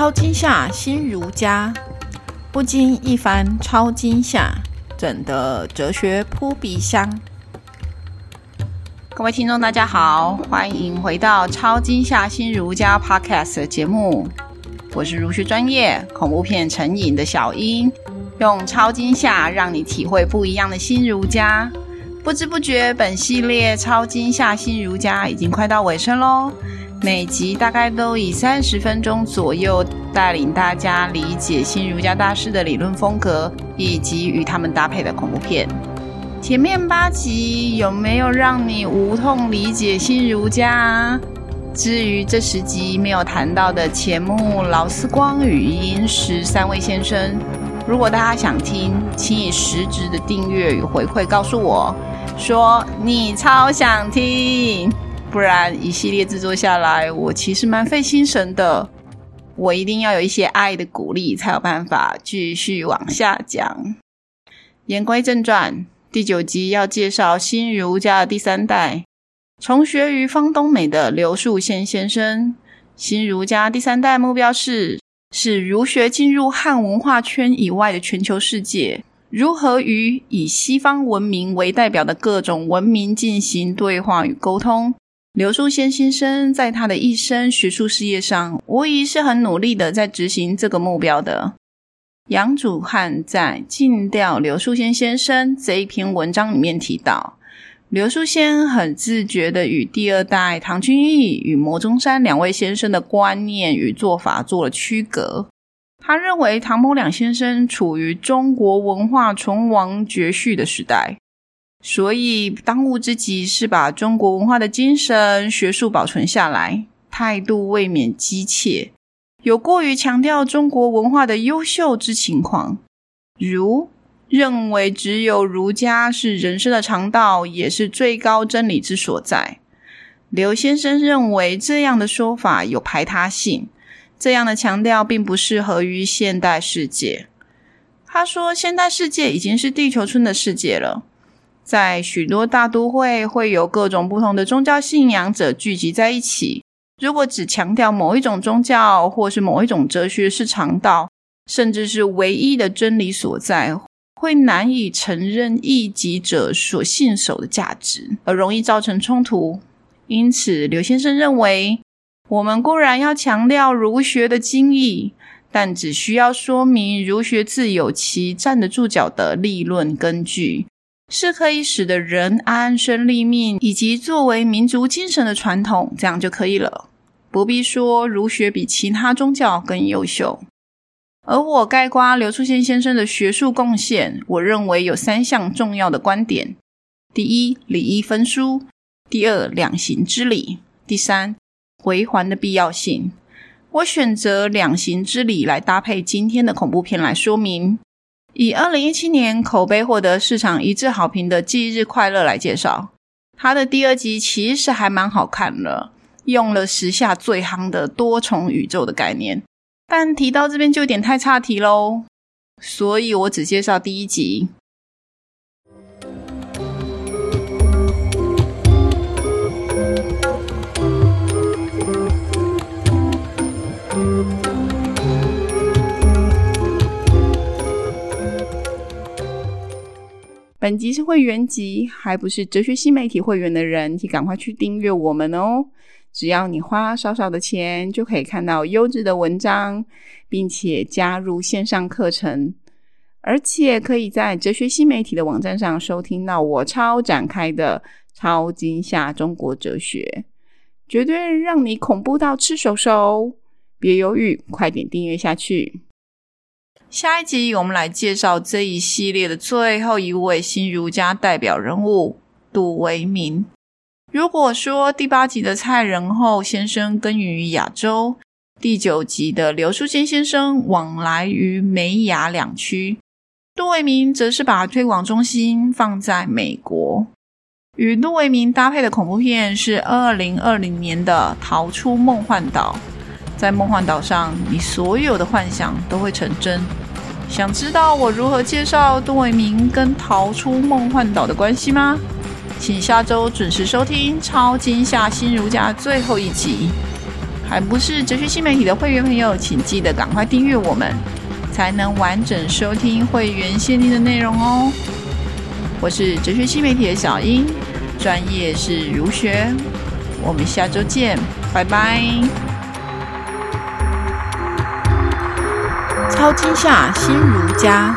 超惊吓新儒家，不经一番超惊吓，怎得哲学扑鼻香？各位听众，大家好，欢迎回到超惊吓新儒家 Podcast 的节目，我是儒学专业恐怖片成瘾的小英，用超惊吓让你体会不一样的新儒家。不知不觉，本系列超惊吓新儒家已经快到尾声喽。每集大概都以三十分钟左右带领大家理解新儒家大师的理论风格，以及与他们搭配的恐怖片。前面八集有没有让你无痛理解新儒家？至于这十集没有谈到的钱穆、劳思光与殷实三位先生，如果大家想听，请以实质的订阅与回馈告诉我，说你超想听。不然一系列制作下来，我其实蛮费心神的。我一定要有一些爱的鼓励，才有办法继续往下讲。言归正传，第九集要介绍新儒家的第三代，从学于方东美的刘树先先生。新儒家第三代目标是使儒学进入汉文化圈以外的全球世界。如何与以西方文明为代表的各种文明进行对话与沟通？刘树先先生在他的一生学术事业上，无疑是很努力的在执行这个目标的。杨祖汉在《禁掉刘树先先生》这一篇文章里面提到，刘树先很自觉的与第二代唐君毅与牟中山两位先生的观念与做法做了区隔。他认为唐某两先生处于中国文化存亡绝续的时代。所以，当务之急是把中国文化的精神、学术保存下来，态度未免激切，有过于强调中国文化的优秀之情况，如认为只有儒家是人生的常道，也是最高真理之所在。刘先生认为这样的说法有排他性，这样的强调并不适合于现代世界。他说，现代世界已经是地球村的世界了。在许多大都会，会有各种不同的宗教信仰者聚集在一起。如果只强调某一种宗教或是某一种哲学是常道，甚至是唯一的真理所在，会难以承认异己者所信守的价值，而容易造成冲突。因此，刘先生认为，我们固然要强调儒学的精义，但只需要说明儒学自有其站得住脚的立论根据。是可以使得人安身立命，以及作为民族精神的传统，这样就可以了，不必说儒学比其他宗教更优秀。而我概括刘树先先生的学术贡献，我认为有三项重要的观点：第一，礼义分书；第二，两行之礼；第三，回环的必要性。我选择两行之礼来搭配今天的恐怖片来说明。以二零一七年口碑获得市场一致好评的《忌日快乐》来介绍，它的第二集其实还蛮好看的，用了时下最夯的多重宇宙的概念，但提到这边就有点太差题喽，所以我只介绍第一集。本集是会员集，还不是哲学新媒体会员的人，请赶快去订阅我们哦！只要你花少少的钱，就可以看到优质的文章，并且加入线上课程，而且可以在哲学新媒体的网站上收听到我超展开的超惊吓中国哲学，绝对让你恐怖到吃手手！别犹豫，快点订阅下去！下一集，我们来介绍这一系列的最后一位新儒家代表人物杜维明。如果说第八集的蔡仁厚先生耕耘于亚洲，第九集的刘树先先生往来于美亚两区，杜维明则是把推广中心放在美国。与杜维明搭配的恐怖片是二零二零年的《逃出梦幻岛》。在梦幻岛上，你所有的幻想都会成真。想知道我如何介绍杜伟明跟逃出梦幻岛的关系吗？请下周准时收听《超惊吓新儒家》最后一集。还不是哲学新媒体的会员朋友，请记得赶快订阅我们，才能完整收听会员限定的内容哦。我是哲学新媒体的小英，专业是儒学，我们下周见，拜拜。超今夏，心如家。